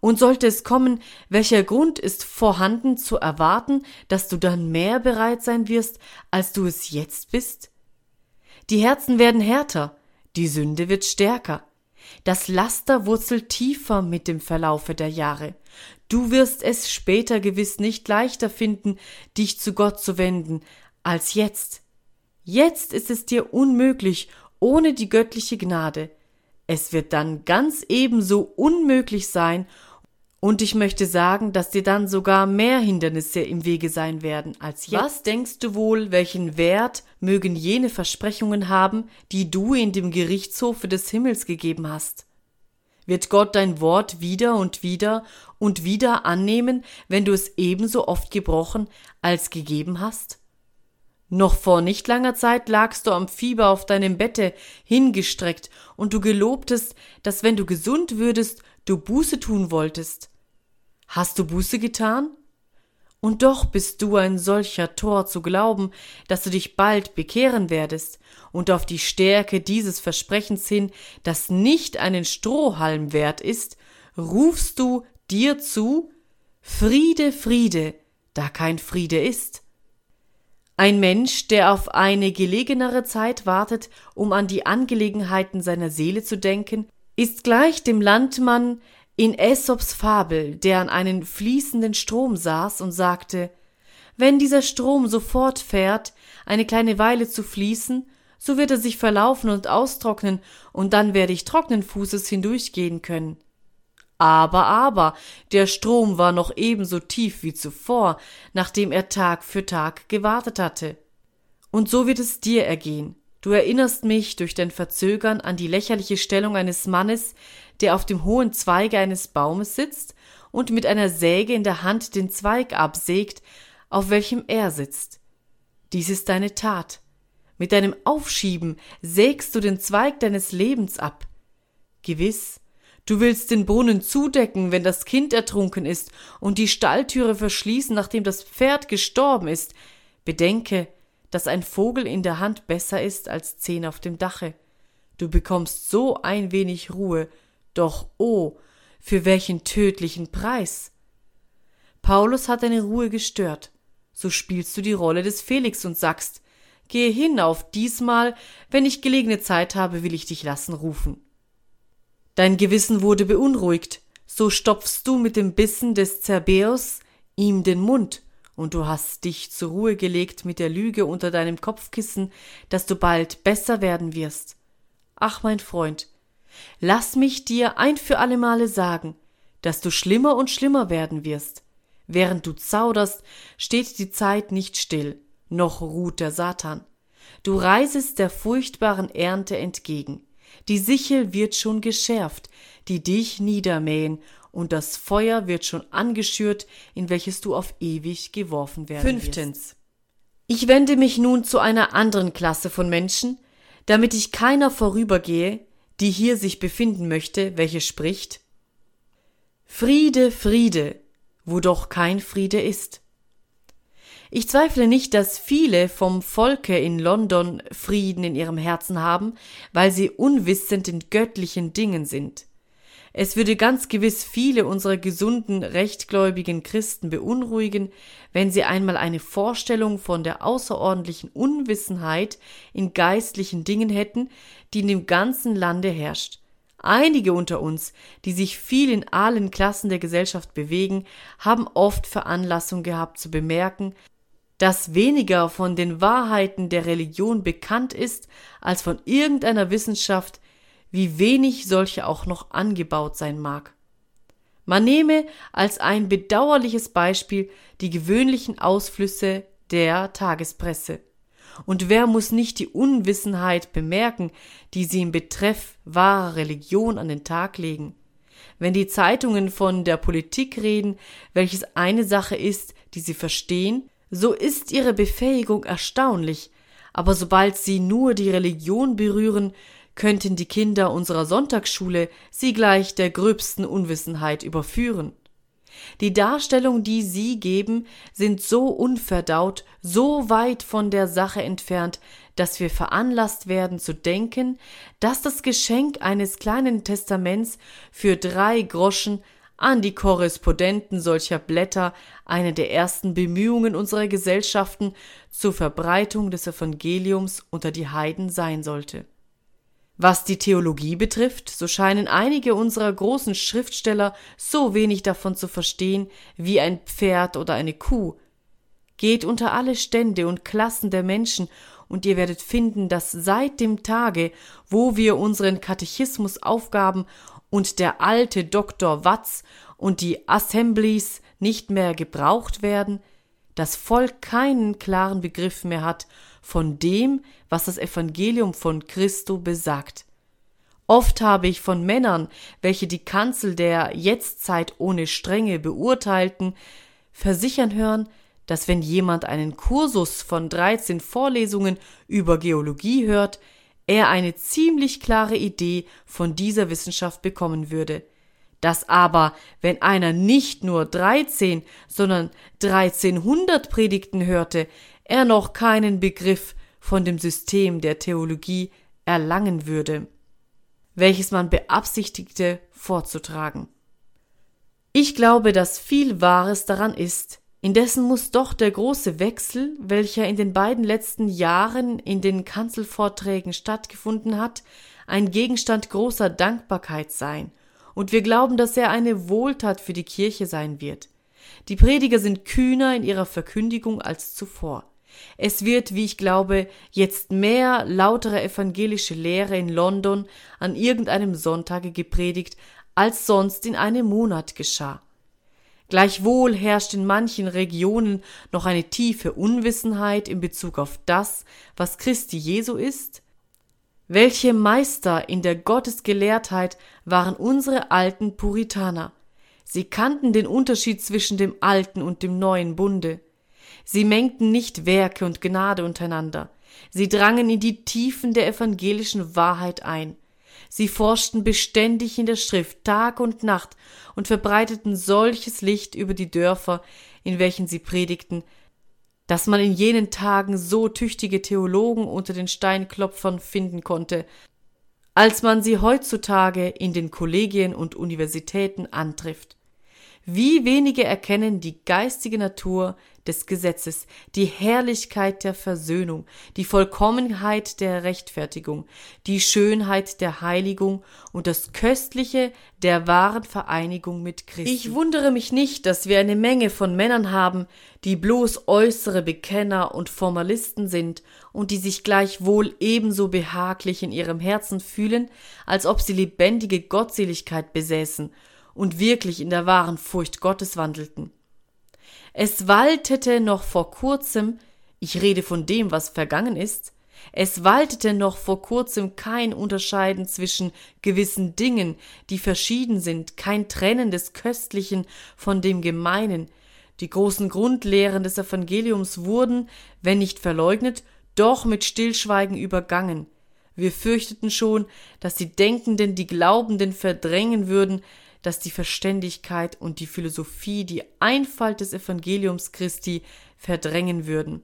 Und sollte es kommen, welcher Grund ist vorhanden zu erwarten, dass du dann mehr bereit sein wirst, als du es jetzt bist? Die Herzen werden härter, die Sünde wird stärker, das Laster wurzelt tiefer mit dem Verlaufe der Jahre. Du wirst es später gewiss nicht leichter finden, dich zu Gott zu wenden, als jetzt. Jetzt ist es dir unmöglich, ohne die göttliche Gnade. Es wird dann ganz ebenso unmöglich sein, und ich möchte sagen, dass dir dann sogar mehr Hindernisse im Wege sein werden als jetzt. Was denkst du wohl, welchen Wert mögen jene Versprechungen haben, die du in dem Gerichtshofe des Himmels gegeben hast? Wird Gott dein Wort wieder und wieder und wieder annehmen, wenn du es ebenso oft gebrochen als gegeben hast? Noch vor nicht langer Zeit lagst du am Fieber auf deinem Bette hingestreckt und du gelobtest, dass wenn du gesund würdest, du Buße tun wolltest. Hast du Buße getan? Und doch bist du ein solcher Tor zu glauben, dass du dich bald bekehren werdest und auf die Stärke dieses Versprechens hin, das nicht einen Strohhalm wert ist, rufst du dir zu Friede, Friede, da kein Friede ist. Ein Mensch, der auf eine gelegenere Zeit wartet, um an die Angelegenheiten seiner Seele zu denken, ist gleich dem Landmann, in Aesops Fabel, der an einen fließenden Strom saß und sagte, wenn dieser Strom sofort fährt, eine kleine Weile zu fließen, so wird er sich verlaufen und austrocknen, und dann werde ich trockenen Fußes hindurchgehen können. Aber, aber, der Strom war noch ebenso tief wie zuvor, nachdem er Tag für Tag gewartet hatte. Und so wird es dir ergehen. Du erinnerst mich durch dein Verzögern an die lächerliche Stellung eines Mannes, der auf dem hohen Zweige eines Baumes sitzt und mit einer Säge in der Hand den Zweig absägt, auf welchem er sitzt. Dies ist deine Tat. Mit deinem Aufschieben sägst du den Zweig deines Lebens ab. Gewiss, du willst den Brunnen zudecken, wenn das Kind ertrunken ist, und die Stalltüre verschließen, nachdem das Pferd gestorben ist. Bedenke, dass ein Vogel in der Hand besser ist als zehn auf dem Dache. Du bekommst so ein wenig Ruhe, doch oh, für welchen tödlichen Preis? Paulus hat deine Ruhe gestört. So spielst du die Rolle des Felix und sagst, gehe hin auf diesmal, wenn ich gelegene Zeit habe, will ich dich lassen rufen. Dein Gewissen wurde beunruhigt, so stopfst du mit dem Bissen des Zerbeus ihm den Mund, und du hast dich zur Ruhe gelegt mit der Lüge unter deinem Kopfkissen, dass du bald besser werden wirst. Ach, mein Freund, Lass mich dir ein für alle Male sagen, dass du schlimmer und schlimmer werden wirst. Während du zauderst, steht die Zeit nicht still, noch ruht der Satan. Du reisest der furchtbaren Ernte entgegen. Die Sichel wird schon geschärft, die dich niedermähen, und das Feuer wird schon angeschürt, in welches du auf ewig geworfen werden Fünftens. Wirst. Ich wende mich nun zu einer anderen Klasse von Menschen, damit ich keiner vorübergehe, die hier sich befinden möchte, welche spricht Friede, Friede, wo doch kein Friede ist. Ich zweifle nicht, dass viele vom Volke in London Frieden in ihrem Herzen haben, weil sie unwissend in göttlichen Dingen sind. Es würde ganz gewiss viele unserer gesunden, rechtgläubigen Christen beunruhigen, wenn sie einmal eine Vorstellung von der außerordentlichen Unwissenheit in geistlichen Dingen hätten, die in dem ganzen Lande herrscht. Einige unter uns, die sich viel in allen Klassen der Gesellschaft bewegen, haben oft Veranlassung gehabt zu bemerken, dass weniger von den Wahrheiten der Religion bekannt ist als von irgendeiner Wissenschaft, wie wenig solche auch noch angebaut sein mag. Man nehme als ein bedauerliches Beispiel die gewöhnlichen Ausflüsse der Tagespresse. Und wer muss nicht die Unwissenheit bemerken, die sie im Betreff wahrer Religion an den Tag legen? Wenn die Zeitungen von der Politik reden, welches eine Sache ist, die sie verstehen, so ist ihre Befähigung erstaunlich, aber sobald sie nur die Religion berühren, könnten die Kinder unserer Sonntagsschule sie gleich der gröbsten Unwissenheit überführen. Die Darstellung, die sie geben, sind so unverdaut, so weit von der Sache entfernt, dass wir veranlasst werden zu denken, dass das Geschenk eines kleinen Testaments für drei Groschen an die Korrespondenten solcher Blätter eine der ersten Bemühungen unserer Gesellschaften zur Verbreitung des Evangeliums unter die Heiden sein sollte. Was die Theologie betrifft, so scheinen einige unserer großen Schriftsteller so wenig davon zu verstehen wie ein Pferd oder eine Kuh. Geht unter alle Stände und Klassen der Menschen, und ihr werdet finden, dass seit dem Tage, wo wir unseren Katechismus aufgaben und der alte Dr. Watz und die Assemblies nicht mehr gebraucht werden, das Volk keinen klaren Begriff mehr hat von dem, was das Evangelium von Christo besagt. Oft habe ich von Männern, welche die Kanzel der Jetztzeit ohne Strenge beurteilten, versichern hören, dass wenn jemand einen Kursus von 13 Vorlesungen über Geologie hört, er eine ziemlich klare Idee von dieser Wissenschaft bekommen würde. Dass aber, wenn einer nicht nur 13, sondern 1300 Predigten hörte, er noch keinen Begriff von dem System der Theologie erlangen würde, welches man beabsichtigte vorzutragen. Ich glaube, dass viel Wahres daran ist, indessen muss doch der große Wechsel, welcher in den beiden letzten Jahren in den Kanzelvorträgen stattgefunden hat, ein Gegenstand großer Dankbarkeit sein, und wir glauben, dass er eine Wohltat für die Kirche sein wird. Die Prediger sind kühner in ihrer Verkündigung als zuvor. Es wird, wie ich glaube, jetzt mehr lautere evangelische Lehre in London an irgendeinem Sonntage gepredigt, als sonst in einem Monat geschah. Gleichwohl herrscht in manchen Regionen noch eine tiefe Unwissenheit in Bezug auf das, was Christi Jesu ist. Welche Meister in der Gottesgelehrtheit waren unsere alten Puritaner. Sie kannten den Unterschied zwischen dem alten und dem neuen Bunde. Sie mengten nicht Werke und Gnade untereinander. Sie drangen in die Tiefen der evangelischen Wahrheit ein. Sie forschten beständig in der Schrift Tag und Nacht und verbreiteten solches Licht über die Dörfer, in welchen sie predigten, dass man in jenen Tagen so tüchtige Theologen unter den Steinklopfern finden konnte, als man sie heutzutage in den Kollegien und Universitäten antrifft. Wie wenige erkennen die geistige Natur des Gesetzes, die Herrlichkeit der Versöhnung, die Vollkommenheit der Rechtfertigung, die Schönheit der Heiligung und das Köstliche der wahren Vereinigung mit Christus. Ich wundere mich nicht, dass wir eine Menge von Männern haben, die bloß äußere Bekenner und Formalisten sind und die sich gleichwohl ebenso behaglich in ihrem Herzen fühlen, als ob sie lebendige Gottseligkeit besäßen und wirklich in der wahren Furcht Gottes wandelten. Es waltete noch vor kurzem, ich rede von dem, was vergangen ist, es waltete noch vor kurzem kein Unterscheiden zwischen gewissen Dingen, die verschieden sind, kein Trennen des Köstlichen von dem Gemeinen. Die großen Grundlehren des Evangeliums wurden, wenn nicht verleugnet, doch mit Stillschweigen übergangen. Wir fürchteten schon, dass die Denkenden die Glaubenden verdrängen würden, dass die Verständigkeit und die Philosophie die Einfalt des Evangeliums Christi verdrängen würden.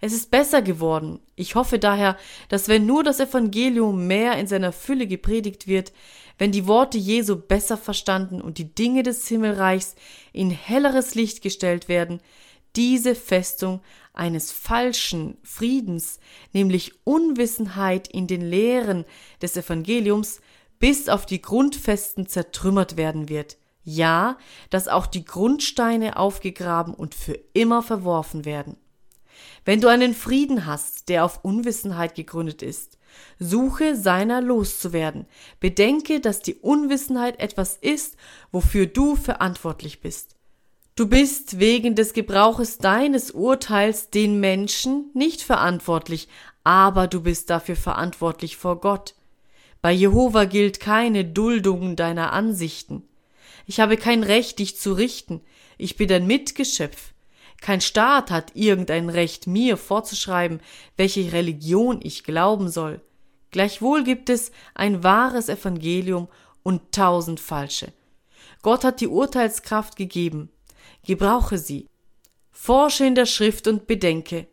Es ist besser geworden. Ich hoffe daher, dass wenn nur das Evangelium mehr in seiner Fülle gepredigt wird, wenn die Worte Jesu besser verstanden und die Dinge des Himmelreichs in helleres Licht gestellt werden, diese Festung eines falschen Friedens, nämlich Unwissenheit in den Lehren des Evangeliums, bis auf die Grundfesten zertrümmert werden wird. Ja, dass auch die Grundsteine aufgegraben und für immer verworfen werden. Wenn du einen Frieden hast, der auf Unwissenheit gegründet ist, suche seiner loszuwerden. Bedenke, dass die Unwissenheit etwas ist, wofür du verantwortlich bist. Du bist wegen des Gebrauches deines Urteils den Menschen nicht verantwortlich, aber du bist dafür verantwortlich vor Gott. Bei Jehova gilt keine Duldung deiner Ansichten. Ich habe kein Recht, dich zu richten. Ich bin ein Mitgeschöpf. Kein Staat hat irgendein Recht, mir vorzuschreiben, welche Religion ich glauben soll. Gleichwohl gibt es ein wahres Evangelium und tausend falsche. Gott hat die Urteilskraft gegeben gebrauche sie. Forsche in der Schrift und bedenke,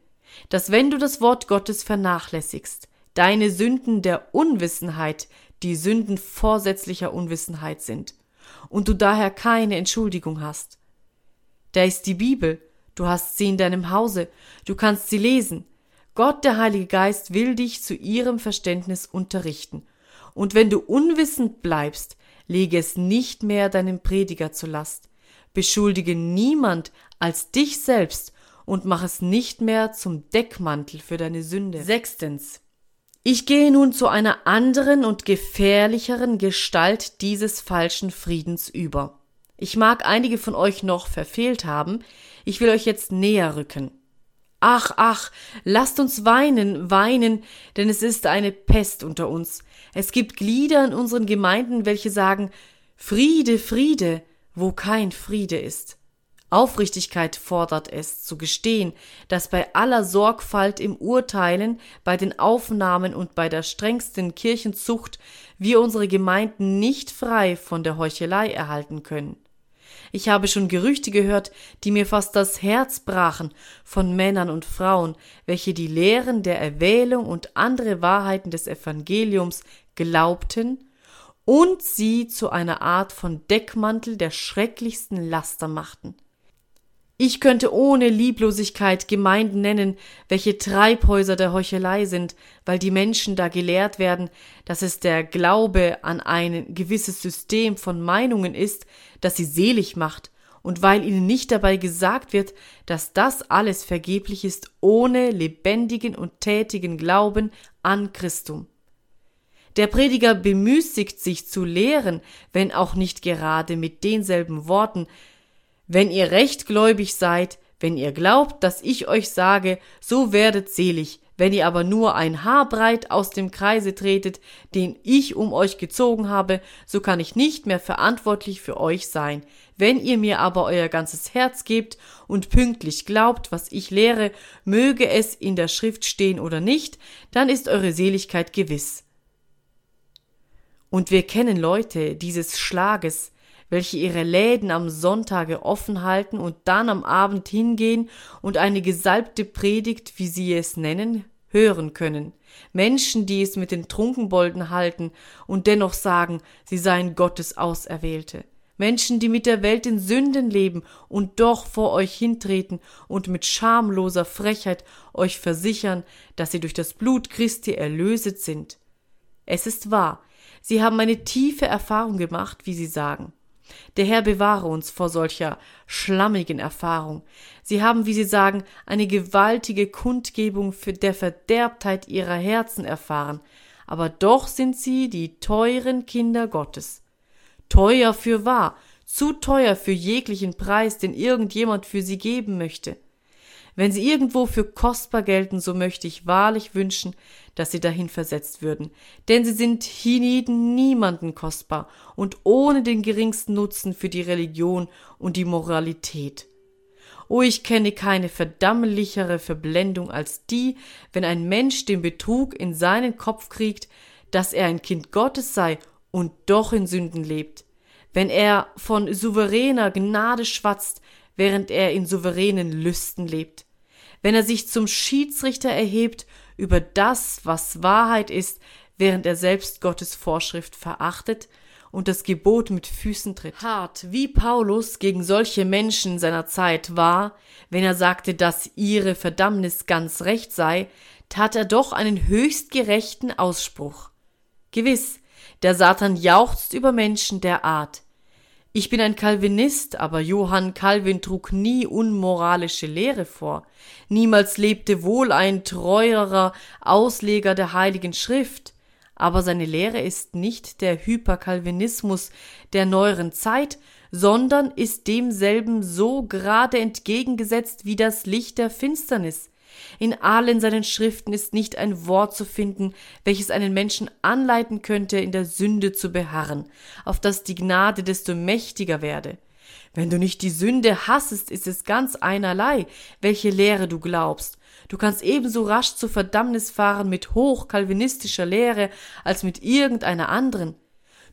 dass wenn du das Wort Gottes vernachlässigst, deine Sünden der Unwissenheit die Sünden vorsätzlicher Unwissenheit sind und du daher keine Entschuldigung hast. Da ist die Bibel, du hast sie in deinem Hause, du kannst sie lesen. Gott, der Heilige Geist, will dich zu ihrem Verständnis unterrichten. Und wenn du unwissend bleibst, lege es nicht mehr deinem Prediger zur Last, beschuldige niemand als dich selbst und mach es nicht mehr zum Deckmantel für deine Sünde. Sechstens. Ich gehe nun zu einer anderen und gefährlicheren Gestalt dieses falschen Friedens über. Ich mag einige von euch noch verfehlt haben, ich will euch jetzt näher rücken. Ach, ach, lasst uns weinen, weinen, denn es ist eine Pest unter uns. Es gibt Glieder in unseren Gemeinden, welche sagen Friede, Friede, wo kein Friede ist. Aufrichtigkeit fordert es, zu gestehen, dass bei aller Sorgfalt im Urteilen, bei den Aufnahmen und bei der strengsten Kirchenzucht wir unsere Gemeinden nicht frei von der Heuchelei erhalten können. Ich habe schon Gerüchte gehört, die mir fast das Herz brachen, von Männern und Frauen, welche die Lehren der Erwählung und andere Wahrheiten des Evangeliums glaubten und sie zu einer Art von Deckmantel der schrecklichsten Laster machten. Ich könnte ohne Lieblosigkeit Gemeinden nennen, welche Treibhäuser der Heuchelei sind, weil die Menschen da gelehrt werden, dass es der Glaube an ein gewisses System von Meinungen ist, das sie selig macht, und weil ihnen nicht dabei gesagt wird, dass das alles vergeblich ist ohne lebendigen und tätigen Glauben an Christum. Der Prediger bemüßigt sich zu lehren, wenn auch nicht gerade mit denselben Worten, wenn ihr rechtgläubig seid, wenn ihr glaubt, dass ich euch sage, so werdet selig, wenn ihr aber nur ein Haar breit aus dem Kreise tretet, den ich um euch gezogen habe, so kann ich nicht mehr verantwortlich für euch sein. Wenn ihr mir aber euer ganzes Herz gebt und pünktlich glaubt, was ich lehre, möge es in der Schrift stehen oder nicht, dann ist eure Seligkeit gewiss. Und wir kennen Leute dieses Schlages, welche ihre Läden am Sonntage offen halten und dann am Abend hingehen und eine gesalbte Predigt, wie sie es nennen, hören können. Menschen, die es mit den Trunkenbolden halten und dennoch sagen, sie seien Gottes Auserwählte. Menschen, die mit der Welt in Sünden leben und doch vor euch hintreten und mit schamloser Frechheit euch versichern, dass sie durch das Blut Christi erlöset sind. Es ist wahr, Sie haben eine tiefe Erfahrung gemacht, wie Sie sagen. Der Herr bewahre uns vor solcher schlammigen Erfahrung. Sie haben, wie Sie sagen, eine gewaltige Kundgebung für der Verderbtheit ihrer Herzen erfahren, aber doch sind sie die teuren Kinder Gottes. Teuer für wahr, zu teuer für jeglichen Preis, den irgendjemand für sie geben möchte. Wenn sie irgendwo für kostbar gelten, so möchte ich wahrlich wünschen, dass sie dahin versetzt würden, denn sie sind hienieden niemanden kostbar und ohne den geringsten Nutzen für die Religion und die Moralität. Oh, ich kenne keine verdammlichere Verblendung als die, wenn ein Mensch den Betrug in seinen Kopf kriegt, dass er ein Kind Gottes sei und doch in Sünden lebt. wenn er von souveräner Gnade schwatzt, während er in souveränen Lüsten lebt, wenn er sich zum Schiedsrichter erhebt über das, was Wahrheit ist, während er selbst Gottes Vorschrift verachtet und das Gebot mit Füßen tritt. Hart, wie Paulus gegen solche Menschen seiner Zeit war, wenn er sagte, dass ihre Verdammnis ganz recht sei, tat er doch einen höchst gerechten Ausspruch. Gewiss, der Satan jauchzt über Menschen der Art. Ich bin ein Calvinist, aber Johann Calvin trug nie unmoralische Lehre vor. Niemals lebte wohl ein treuerer Ausleger der Heiligen Schrift aber seine Lehre ist nicht der Hyperkalvinismus der neueren Zeit, sondern ist demselben so gerade entgegengesetzt wie das Licht der Finsternis. In allen seinen Schriften ist nicht ein Wort zu finden, welches einen Menschen anleiten könnte, in der Sünde zu beharren, auf dass die Gnade desto mächtiger werde. Wenn du nicht die Sünde hassest, ist es ganz einerlei, welche Lehre du glaubst, Du kannst ebenso rasch zur Verdammnis fahren mit hochkalvinistischer Lehre als mit irgendeiner anderen.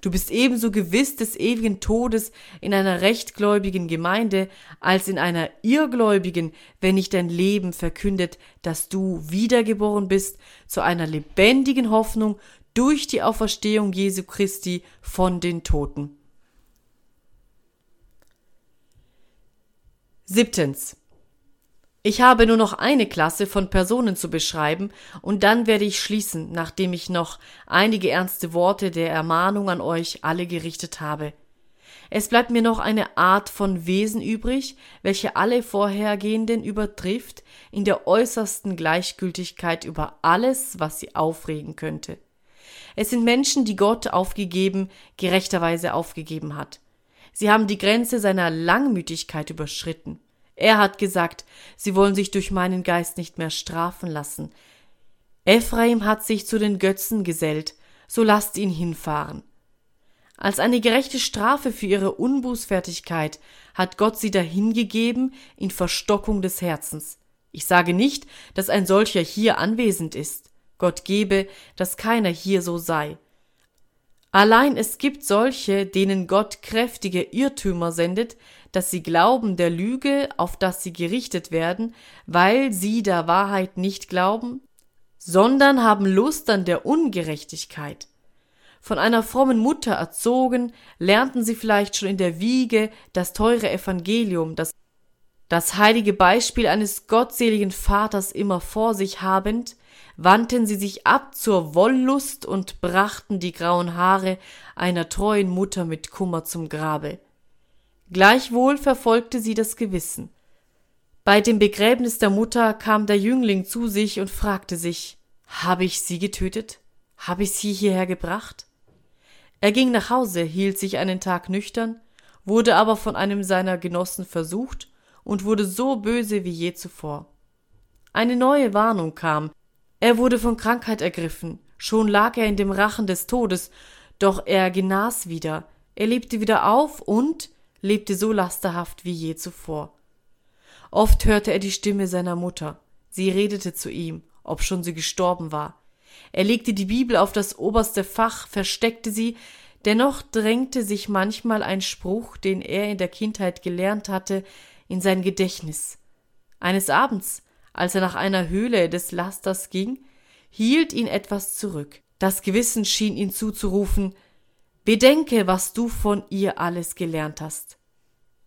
Du bist ebenso gewiss des ewigen Todes in einer rechtgläubigen Gemeinde als in einer irrgläubigen, wenn nicht dein Leben verkündet, dass du wiedergeboren bist zu einer lebendigen Hoffnung durch die Auferstehung Jesu Christi von den Toten. Siebtens. Ich habe nur noch eine Klasse von Personen zu beschreiben, und dann werde ich schließen, nachdem ich noch einige ernste Worte der Ermahnung an euch alle gerichtet habe. Es bleibt mir noch eine Art von Wesen übrig, welche alle vorhergehenden übertrifft in der äußersten Gleichgültigkeit über alles, was sie aufregen könnte. Es sind Menschen, die Gott aufgegeben, gerechterweise aufgegeben hat. Sie haben die Grenze seiner Langmütigkeit überschritten. Er hat gesagt, sie wollen sich durch meinen Geist nicht mehr strafen lassen. Ephraim hat sich zu den Götzen gesellt, so lasst ihn hinfahren. Als eine gerechte Strafe für ihre Unbußfertigkeit hat Gott sie dahingegeben in Verstockung des Herzens. Ich sage nicht, dass ein solcher hier anwesend ist. Gott gebe, dass keiner hier so sei. Allein es gibt solche, denen Gott kräftige Irrtümer sendet, dass sie glauben der Lüge, auf das sie gerichtet werden, weil sie der Wahrheit nicht glauben, sondern haben Lust an der Ungerechtigkeit. Von einer frommen Mutter erzogen, lernten sie vielleicht schon in der Wiege das teure Evangelium, das, das heilige Beispiel eines gottseligen Vaters immer vor sich habend, wandten sie sich ab zur Wollust und brachten die grauen Haare einer treuen Mutter mit Kummer zum Grabe. Gleichwohl verfolgte sie das Gewissen. Bei dem Begräbnis der Mutter kam der Jüngling zu sich und fragte sich, habe ich sie getötet? Habe ich sie hierher gebracht? Er ging nach Hause, hielt sich einen Tag nüchtern, wurde aber von einem seiner Genossen versucht und wurde so böse wie je zuvor. Eine neue Warnung kam, er wurde von Krankheit ergriffen, schon lag er in dem Rachen des Todes, doch er genas wieder, er lebte wieder auf und lebte so lasterhaft wie je zuvor. Oft hörte er die Stimme seiner Mutter, sie redete zu ihm, obschon sie gestorben war. Er legte die Bibel auf das oberste Fach, versteckte sie, dennoch drängte sich manchmal ein Spruch, den er in der Kindheit gelernt hatte, in sein Gedächtnis. Eines Abends, als er nach einer Höhle des Lasters ging, hielt ihn etwas zurück. Das Gewissen schien ihn zuzurufen Bedenke, was du von ihr alles gelernt hast.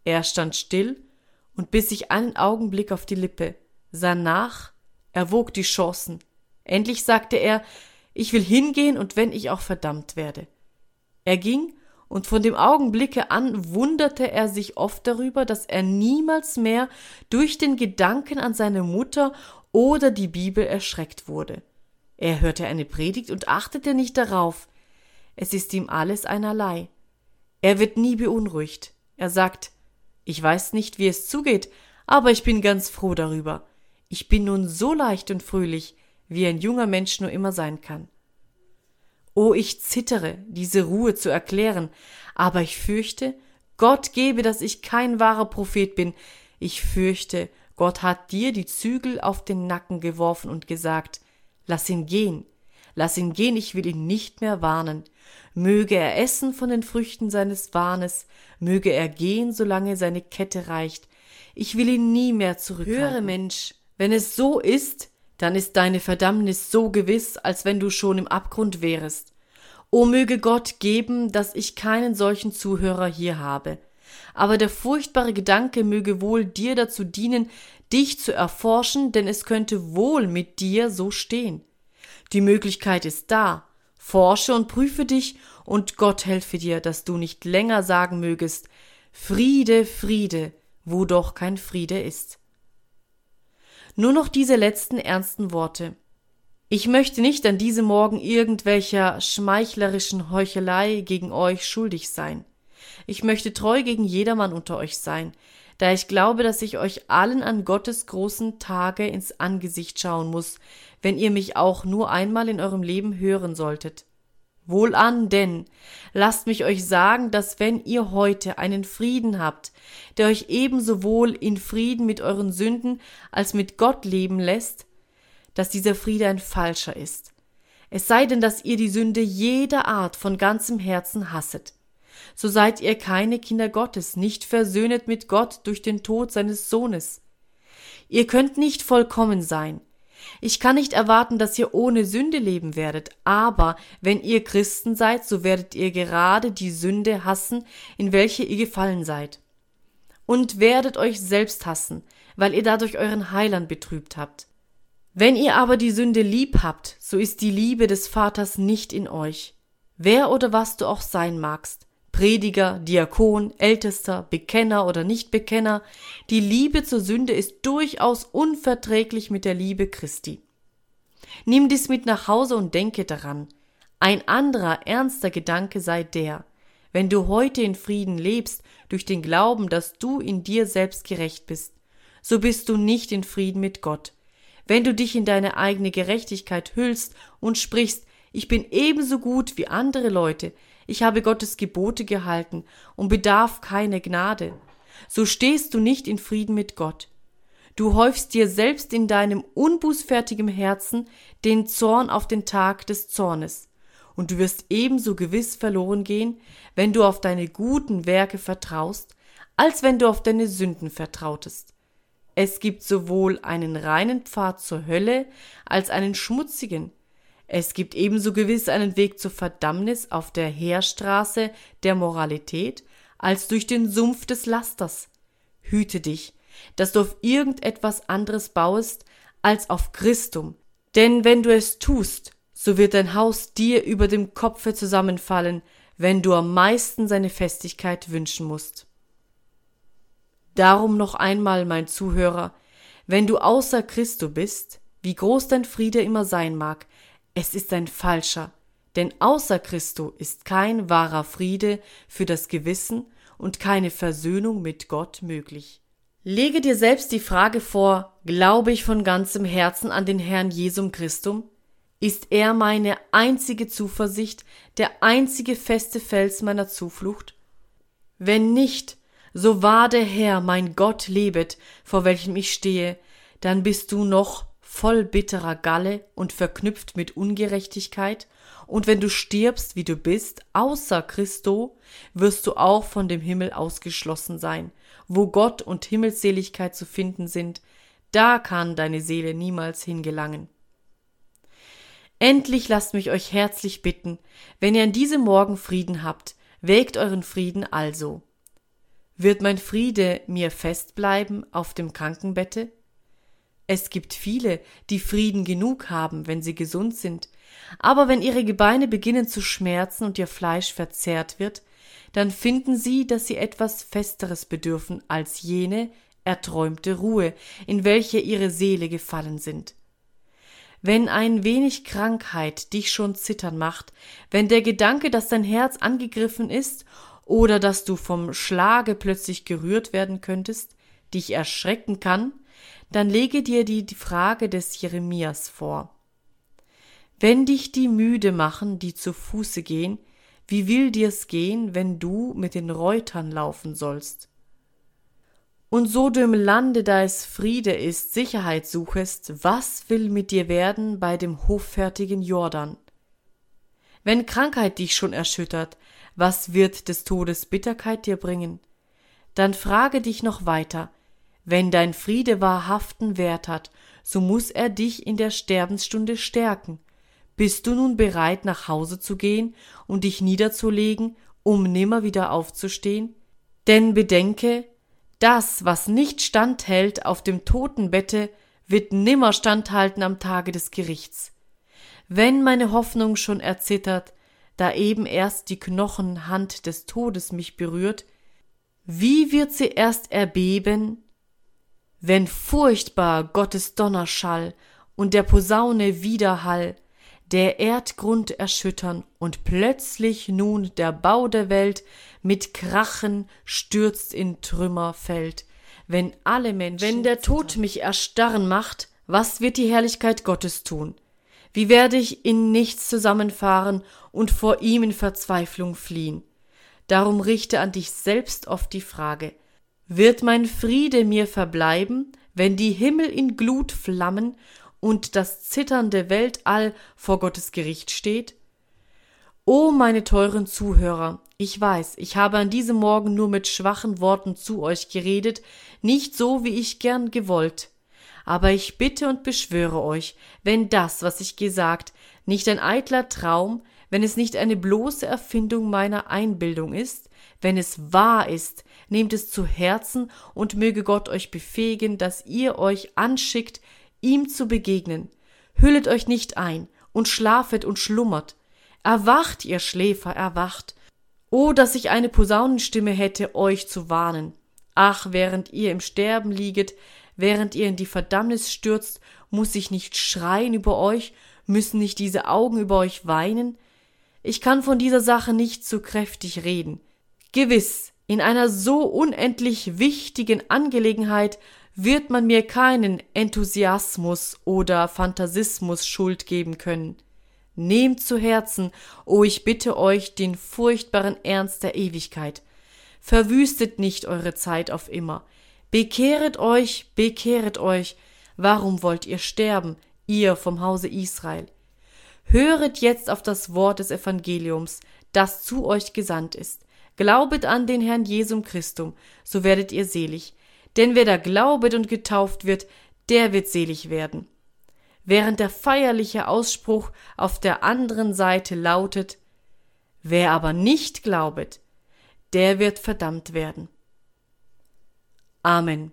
Er stand still und biss sich einen Augenblick auf die Lippe, sah nach, erwog die Chancen. Endlich sagte er Ich will hingehen und wenn ich auch verdammt werde. Er ging und von dem Augenblicke an wunderte er sich oft darüber, dass er niemals mehr durch den Gedanken an seine Mutter oder die Bibel erschreckt wurde. Er hörte eine Predigt und achtete nicht darauf. Es ist ihm alles einerlei. Er wird nie beunruhigt. Er sagt, ich weiß nicht, wie es zugeht, aber ich bin ganz froh darüber. Ich bin nun so leicht und fröhlich, wie ein junger Mensch nur immer sein kann. Oh, ich zittere, diese Ruhe zu erklären, aber ich fürchte, Gott gebe, dass ich kein wahrer Prophet bin. Ich fürchte, Gott hat dir die Zügel auf den Nacken geworfen und gesagt, lass ihn gehen, lass ihn gehen, ich will ihn nicht mehr warnen. Möge er essen von den Früchten seines Wahnes, möge er gehen, solange seine Kette reicht. Ich will ihn nie mehr zurückhalten. Höre, Mensch, wenn es so ist, dann ist deine Verdammnis so gewiss, als wenn du schon im Abgrund wärest. O möge Gott geben, dass ich keinen solchen Zuhörer hier habe. Aber der furchtbare Gedanke möge wohl dir dazu dienen, dich zu erforschen, denn es könnte wohl mit dir so stehen. Die Möglichkeit ist da. Forsche und prüfe dich, und Gott helfe dir, dass du nicht länger sagen mögest Friede, Friede, wo doch kein Friede ist. Nur noch diese letzten ernsten Worte. Ich möchte nicht an diesem Morgen irgendwelcher schmeichlerischen Heuchelei gegen euch schuldig sein. Ich möchte treu gegen jedermann unter euch sein, da ich glaube, dass ich euch allen an Gottes großen Tage ins Angesicht schauen muss, wenn ihr mich auch nur einmal in eurem Leben hören solltet. Wohlan denn, lasst mich euch sagen, dass wenn ihr heute einen Frieden habt, der euch ebenso wohl in Frieden mit euren Sünden als mit Gott leben lässt, dass dieser Friede ein falscher ist. Es sei denn, dass ihr die Sünde jeder Art von ganzem Herzen hasset. So seid ihr keine Kinder Gottes, nicht versöhnet mit Gott durch den Tod seines Sohnes. Ihr könnt nicht vollkommen sein, ich kann nicht erwarten, dass ihr ohne Sünde leben werdet, aber wenn ihr Christen seid, so werdet ihr gerade die Sünde hassen, in welche ihr gefallen seid. Und werdet euch selbst hassen, weil ihr dadurch euren Heiland betrübt habt. Wenn ihr aber die Sünde lieb habt, so ist die Liebe des Vaters nicht in euch. Wer oder was du auch sein magst, Prediger, Diakon, Ältester, Bekenner oder Nichtbekenner, die Liebe zur Sünde ist durchaus unverträglich mit der Liebe Christi. Nimm dies mit nach Hause und denke daran. Ein anderer ernster Gedanke sei der, wenn du heute in Frieden lebst durch den Glauben, dass du in dir selbst gerecht bist, so bist du nicht in Frieden mit Gott. Wenn du dich in deine eigene Gerechtigkeit hüllst und sprichst, ich bin ebenso gut wie andere Leute, ich habe Gottes Gebote gehalten und bedarf keine Gnade. So stehst du nicht in Frieden mit Gott. Du häufst dir selbst in deinem unbußfertigen Herzen den Zorn auf den Tag des Zornes, und du wirst ebenso gewiss verloren gehen, wenn du auf deine guten Werke vertraust, als wenn du auf deine Sünden vertrautest. Es gibt sowohl einen reinen Pfad zur Hölle als einen schmutzigen, es gibt ebenso gewiss einen Weg zur Verdammnis auf der Heerstraße der Moralität als durch den Sumpf des Lasters. Hüte dich, dass du auf irgendetwas anderes bauest als auf Christum, denn wenn du es tust, so wird dein Haus dir über dem Kopfe zusammenfallen, wenn du am meisten seine Festigkeit wünschen musst. Darum noch einmal, mein Zuhörer, wenn du außer Christo bist, wie groß dein Friede immer sein mag, es ist ein falscher, denn außer Christo ist kein wahrer Friede für das Gewissen und keine Versöhnung mit Gott möglich. Lege dir selbst die Frage vor, glaube ich von ganzem Herzen an den Herrn Jesum Christum? Ist er meine einzige Zuversicht, der einzige feste Fels meiner Zuflucht? Wenn nicht, so wahr der Herr, mein Gott, lebet, vor welchem ich stehe, dann bist du noch voll bitterer Galle und verknüpft mit Ungerechtigkeit, und wenn du stirbst, wie du bist, außer Christo, wirst du auch von dem Himmel ausgeschlossen sein, wo Gott und Himmelsseligkeit zu finden sind, da kann deine Seele niemals hingelangen. Endlich lasst mich euch herzlich bitten, wenn ihr an diesem Morgen Frieden habt, wägt euren Frieden also. Wird mein Friede mir fest bleiben auf dem Krankenbette? Es gibt viele, die Frieden genug haben, wenn sie gesund sind, aber wenn ihre Gebeine beginnen zu schmerzen und ihr Fleisch verzehrt wird, dann finden sie, dass sie etwas Festeres bedürfen als jene erträumte Ruhe, in welche ihre Seele gefallen sind. Wenn ein wenig Krankheit dich schon zittern macht, wenn der Gedanke, dass dein Herz angegriffen ist oder dass du vom Schlage plötzlich gerührt werden könntest, dich erschrecken kann, dann lege dir die Frage des Jeremias vor. Wenn dich die müde machen, die zu Fuße gehen, wie will dir's gehen, wenn du mit den Reutern laufen sollst? Und so du im Lande, da es Friede ist, Sicherheit suchest, was will mit dir werden bei dem hoffärtigen Jordan? Wenn Krankheit dich schon erschüttert, was wird des Todes Bitterkeit dir bringen? Dann frage dich noch weiter, wenn dein Friede wahrhaften Wert hat, so muss er dich in der Sterbensstunde stärken. Bist du nun bereit, nach Hause zu gehen und dich niederzulegen, um nimmer wieder aufzustehen? Denn bedenke, das, was nicht standhält auf dem Totenbette, wird nimmer standhalten am Tage des Gerichts. Wenn meine Hoffnung schon erzittert, da eben erst die Knochenhand des Todes mich berührt, wie wird sie erst erbeben, wenn furchtbar Gottes Donnerschall und der Posaune Widerhall der Erdgrund erschüttern und plötzlich nun der Bau der Welt mit Krachen stürzt in Trümmer fällt, wenn alle Menschen, wenn der Tod mich erstarren macht, was wird die Herrlichkeit Gottes tun? Wie werde ich in nichts zusammenfahren und vor ihm in Verzweiflung fliehen? Darum richte an dich selbst oft die Frage, wird mein Friede mir verbleiben, wenn die Himmel in Glut flammen und das zitternde Weltall vor Gottes Gericht steht? O meine teuren Zuhörer, ich weiß, ich habe an diesem Morgen nur mit schwachen Worten zu euch geredet, nicht so, wie ich gern gewollt. Aber ich bitte und beschwöre euch, wenn das, was ich gesagt, nicht ein eitler Traum, wenn es nicht eine bloße Erfindung meiner Einbildung ist, wenn es wahr ist, nehmt es zu Herzen und möge Gott euch befähigen, dass ihr euch anschickt, ihm zu begegnen. Hüllet euch nicht ein und schlafet und schlummert. Erwacht, ihr Schläfer, erwacht. Oh, dass ich eine Posaunenstimme hätte, euch zu warnen. Ach, während ihr im Sterben lieget, während ihr in die Verdammnis stürzt, muss ich nicht schreien über euch, müssen nicht diese Augen über euch weinen? Ich kann von dieser Sache nicht so kräftig reden. Gewiss, in einer so unendlich wichtigen Angelegenheit wird man mir keinen Enthusiasmus oder Phantasismus Schuld geben können. Nehmt zu Herzen, o oh, ich bitte euch, den furchtbaren Ernst der Ewigkeit. Verwüstet nicht eure Zeit auf immer. Bekehret euch, bekehret euch. Warum wollt ihr sterben, ihr vom Hause Israel? Höret jetzt auf das Wort des Evangeliums, das zu euch gesandt ist. Glaubet an den Herrn Jesum Christum, so werdet ihr selig denn wer da glaubet und getauft wird, der wird selig werden. Während der feierliche Ausspruch auf der anderen Seite lautet, wer aber nicht glaubet, der wird verdammt werden. Amen.